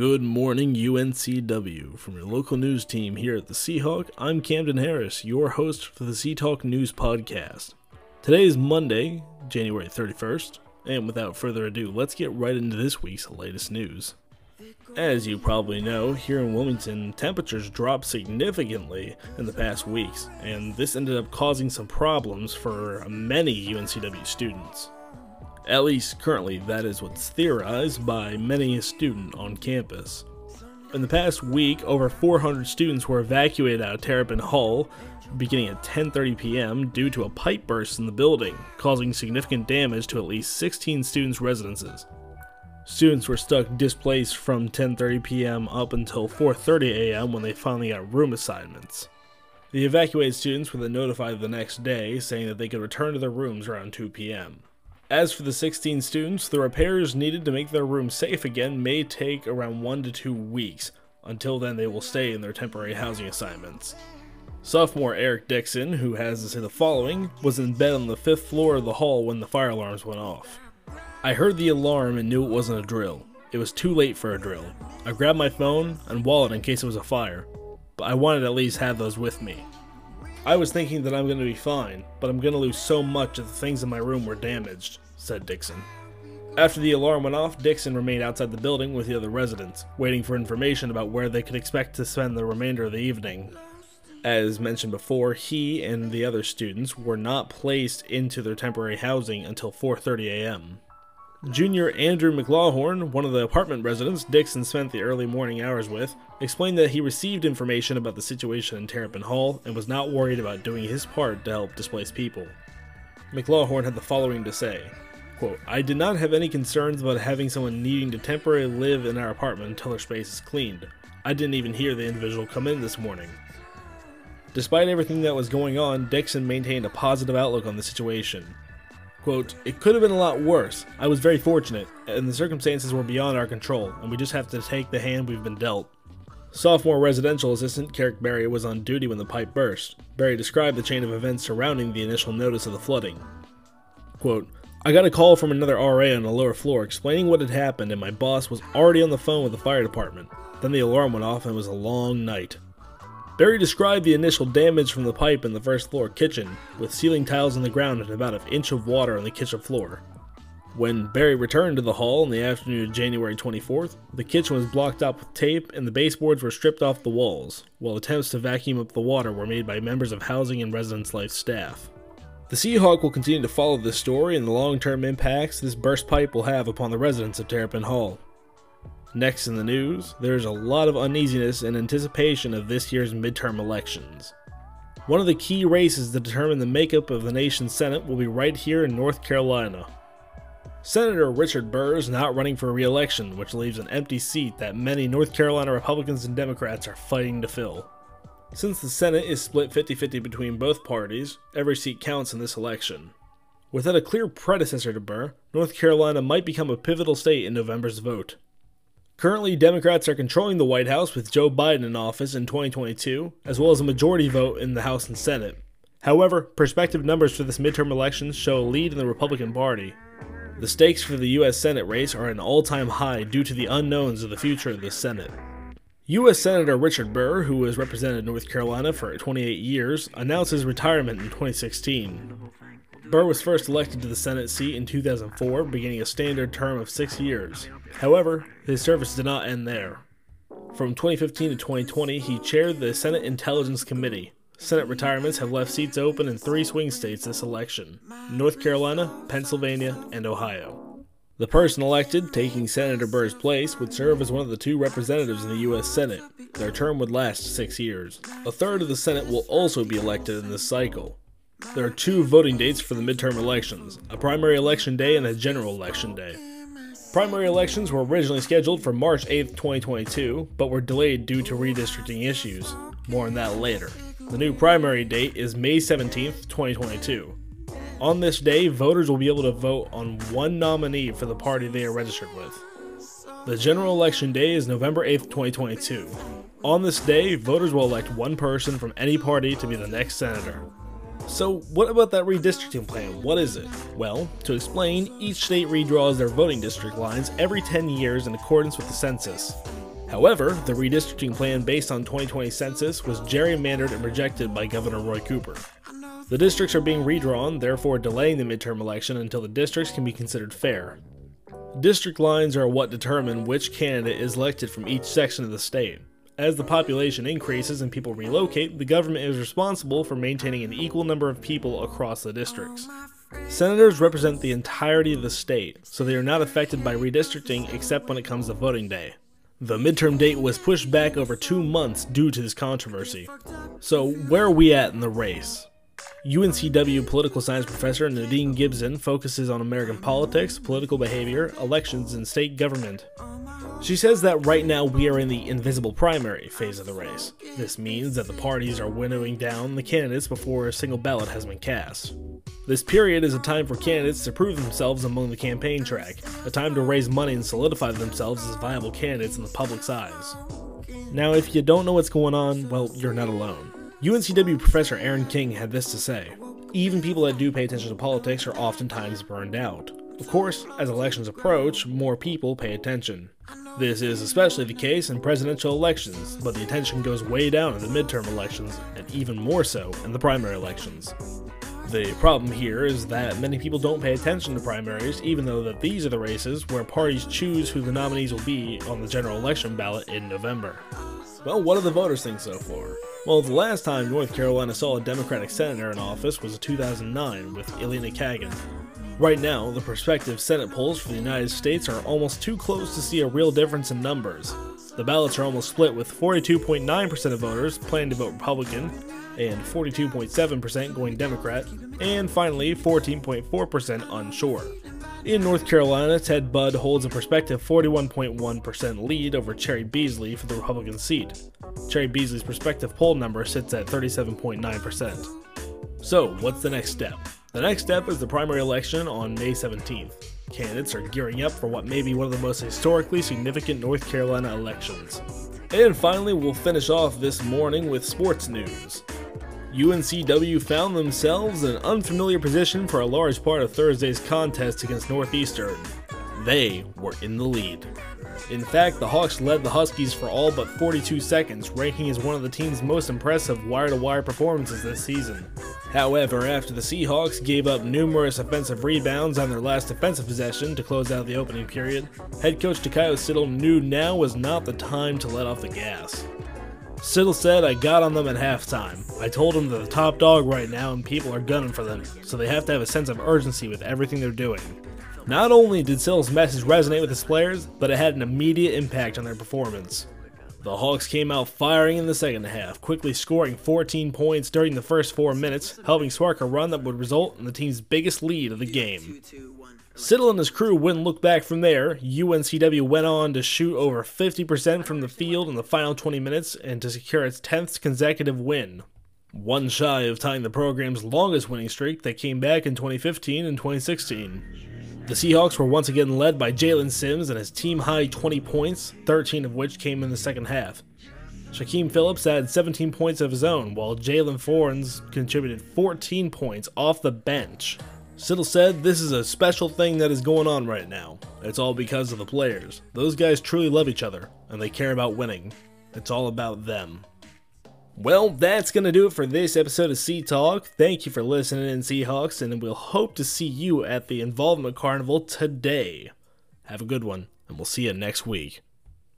Good morning, UNCW. From your local news team here at the Seahawk, I'm Camden Harris, your host for the Sea Talk News Podcast. Today is Monday, January 31st, and without further ado, let's get right into this week's latest news. As you probably know, here in Wilmington, temperatures dropped significantly in the past weeks, and this ended up causing some problems for many UNCW students. At least currently, that is what's theorized by many a student on campus. In the past week, over 400 students were evacuated out of Terrapin Hall beginning at 10:30 p.m. due to a pipe burst in the building, causing significant damage to at least 16 students' residences. Students were stuck displaced from 10:30 p.m. up until 4:30 a.m. when they finally got room assignments. The evacuated students were then notified the next day, saying that they could return to their rooms around 2 p.m. As for the 16 students, the repairs needed to make their room safe again may take around 1 to 2 weeks. Until then, they will stay in their temporary housing assignments. Sophomore Eric Dixon, who has to say the following, was in bed on the fifth floor of the hall when the fire alarms went off. I heard the alarm and knew it wasn't a drill. It was too late for a drill. I grabbed my phone and wallet in case it was a fire, but I wanted at least have those with me. I was thinking that I'm going to be fine, but I'm going to lose so much that the things in my room were damaged, said Dixon. After the alarm went off, Dixon remained outside the building with the other residents, waiting for information about where they could expect to spend the remainder of the evening. As mentioned before, he and the other students were not placed into their temporary housing until 4:30 a.m. Junior Andrew McLaughlin, one of the apartment residents Dixon spent the early morning hours with, explained that he received information about the situation in Terrapin Hall and was not worried about doing his part to help displaced people. McLaughlin had the following to say quote, I did not have any concerns about having someone needing to temporarily live in our apartment until their space is cleaned. I didn't even hear the individual come in this morning. Despite everything that was going on, Dixon maintained a positive outlook on the situation. Quote, It could have been a lot worse. I was very fortunate, and the circumstances were beyond our control, and we just have to take the hand we've been dealt. Sophomore residential assistant Carrick Barry was on duty when the pipe burst. Barry described the chain of events surrounding the initial notice of the flooding. Quote, I got a call from another RA on the lower floor explaining what had happened, and my boss was already on the phone with the fire department. Then the alarm went off, and it was a long night. Berry described the initial damage from the pipe in the first floor kitchen, with ceiling tiles on the ground and about an inch of water on the kitchen floor. When Berry returned to the hall in the afternoon of January 24th, the kitchen was blocked up with tape and the baseboards were stripped off the walls, while attempts to vacuum up the water were made by members of Housing and Residence Life staff. The Seahawk will continue to follow this story and the long term impacts this burst pipe will have upon the residents of Terrapin Hall. Next in the news, there is a lot of uneasiness in anticipation of this year's midterm elections. One of the key races to determine the makeup of the nation's Senate will be right here in North Carolina. Senator Richard Burr is not running for re election, which leaves an empty seat that many North Carolina Republicans and Democrats are fighting to fill. Since the Senate is split 50 50 between both parties, every seat counts in this election. Without a clear predecessor to Burr, North Carolina might become a pivotal state in November's vote. Currently, Democrats are controlling the White House with Joe Biden in office in 2022, as well as a majority vote in the House and Senate. However, prospective numbers for this midterm election show a lead in the Republican Party. The stakes for the U.S. Senate race are an all time high due to the unknowns of the future of the Senate. U.S. Senator Richard Burr, who has represented North Carolina for 28 years, announced his retirement in 2016. Burr was first elected to the Senate seat in 2004, beginning a standard term of six years. However, his service did not end there. From 2015 to 2020, he chaired the Senate Intelligence Committee. Senate retirements have left seats open in three swing states this election North Carolina, Pennsylvania, and Ohio. The person elected, taking Senator Burr's place, would serve as one of the two representatives in the U.S. Senate. Their term would last six years. A third of the Senate will also be elected in this cycle. There are two voting dates for the midterm elections a primary election day and a general election day. Primary elections were originally scheduled for March 8, 2022, but were delayed due to redistricting issues. More on that later. The new primary date is May 17, 2022. On this day, voters will be able to vote on one nominee for the party they are registered with. The general election day is November 8, 2022. On this day, voters will elect one person from any party to be the next senator. So, what about that redistricting plan? What is it? Well, to explain, each state redraws their voting district lines every 10 years in accordance with the census. However, the redistricting plan based on 2020 census was gerrymandered and rejected by Governor Roy Cooper. The districts are being redrawn, therefore delaying the midterm election until the districts can be considered fair. District lines are what determine which candidate is elected from each section of the state. As the population increases and people relocate, the government is responsible for maintaining an equal number of people across the districts. Senators represent the entirety of the state, so they are not affected by redistricting except when it comes to voting day. The midterm date was pushed back over two months due to this controversy. So, where are we at in the race? UNCW political science professor Nadine Gibson focuses on American politics, political behavior, elections, and state government. She says that right now we are in the invisible primary phase of the race. This means that the parties are winnowing down the candidates before a single ballot has been cast. This period is a time for candidates to prove themselves among the campaign track, a time to raise money and solidify themselves as viable candidates in the public's eyes. Now, if you don't know what's going on, well, you're not alone. UNCW professor Aaron King had this to say Even people that do pay attention to politics are oftentimes burned out. Of course, as elections approach, more people pay attention. This is especially the case in presidential elections, but the attention goes way down in the midterm elections, and even more so in the primary elections. The problem here is that many people don't pay attention to primaries, even though that these are the races where parties choose who the nominees will be on the general election ballot in November. Well, what do the voters think so far? Well, the last time North Carolina saw a Democratic senator in office was in 2009 with Elena Kagan. Right now, the prospective Senate polls for the United States are almost too close to see a real difference in numbers. The ballots are almost split, with 42.9% of voters planning to vote Republican, and 42.7% going Democrat, and finally 14.4% unsure. In North Carolina, Ted Budd holds a prospective 41.1% lead over Cheri Beasley for the Republican seat. Cheri Beasley's prospective poll number sits at 37.9%. So, what's the next step? The next step is the primary election on May 17th. Candidates are gearing up for what may be one of the most historically significant North Carolina elections. And finally, we'll finish off this morning with sports news. UNCW found themselves in an unfamiliar position for a large part of Thursday's contest against Northeastern. They were in the lead. In fact, the Hawks led the Huskies for all but 42 seconds, ranking as one of the team's most impressive wire to wire performances this season. However, after the Seahawks gave up numerous offensive rebounds on their last defensive possession to close out the opening period, head coach Takayo Siddle knew now was not the time to let off the gas. Siddle said, I got on them at halftime. I told them they're the top dog right now and people are gunning for them, so they have to have a sense of urgency with everything they're doing. Not only did Siddle's message resonate with his players, but it had an immediate impact on their performance. The Hawks came out firing in the second half, quickly scoring 14 points during the first four minutes, helping spark a run that would result in the team's biggest lead of the game. Siddle and his crew wouldn't look back from there. UNCW went on to shoot over 50% from the field in the final 20 minutes and to secure its 10th consecutive win. One shy of tying the program's longest winning streak that came back in 2015 and 2016. The Seahawks were once again led by Jaylen Sims and his team high 20 points, 13 of which came in the second half. Shykeim Phillips had 17 points of his own, while Jaylen Fornes contributed 14 points off the bench. Siddle said, This is a special thing that is going on right now. It's all because of the players. Those guys truly love each other, and they care about winning. It's all about them. Well, that's going to do it for this episode of Sea Talk. Thank you for listening in, Seahawks, and we'll hope to see you at the Involvement Carnival today. Have a good one, and we'll see you next week.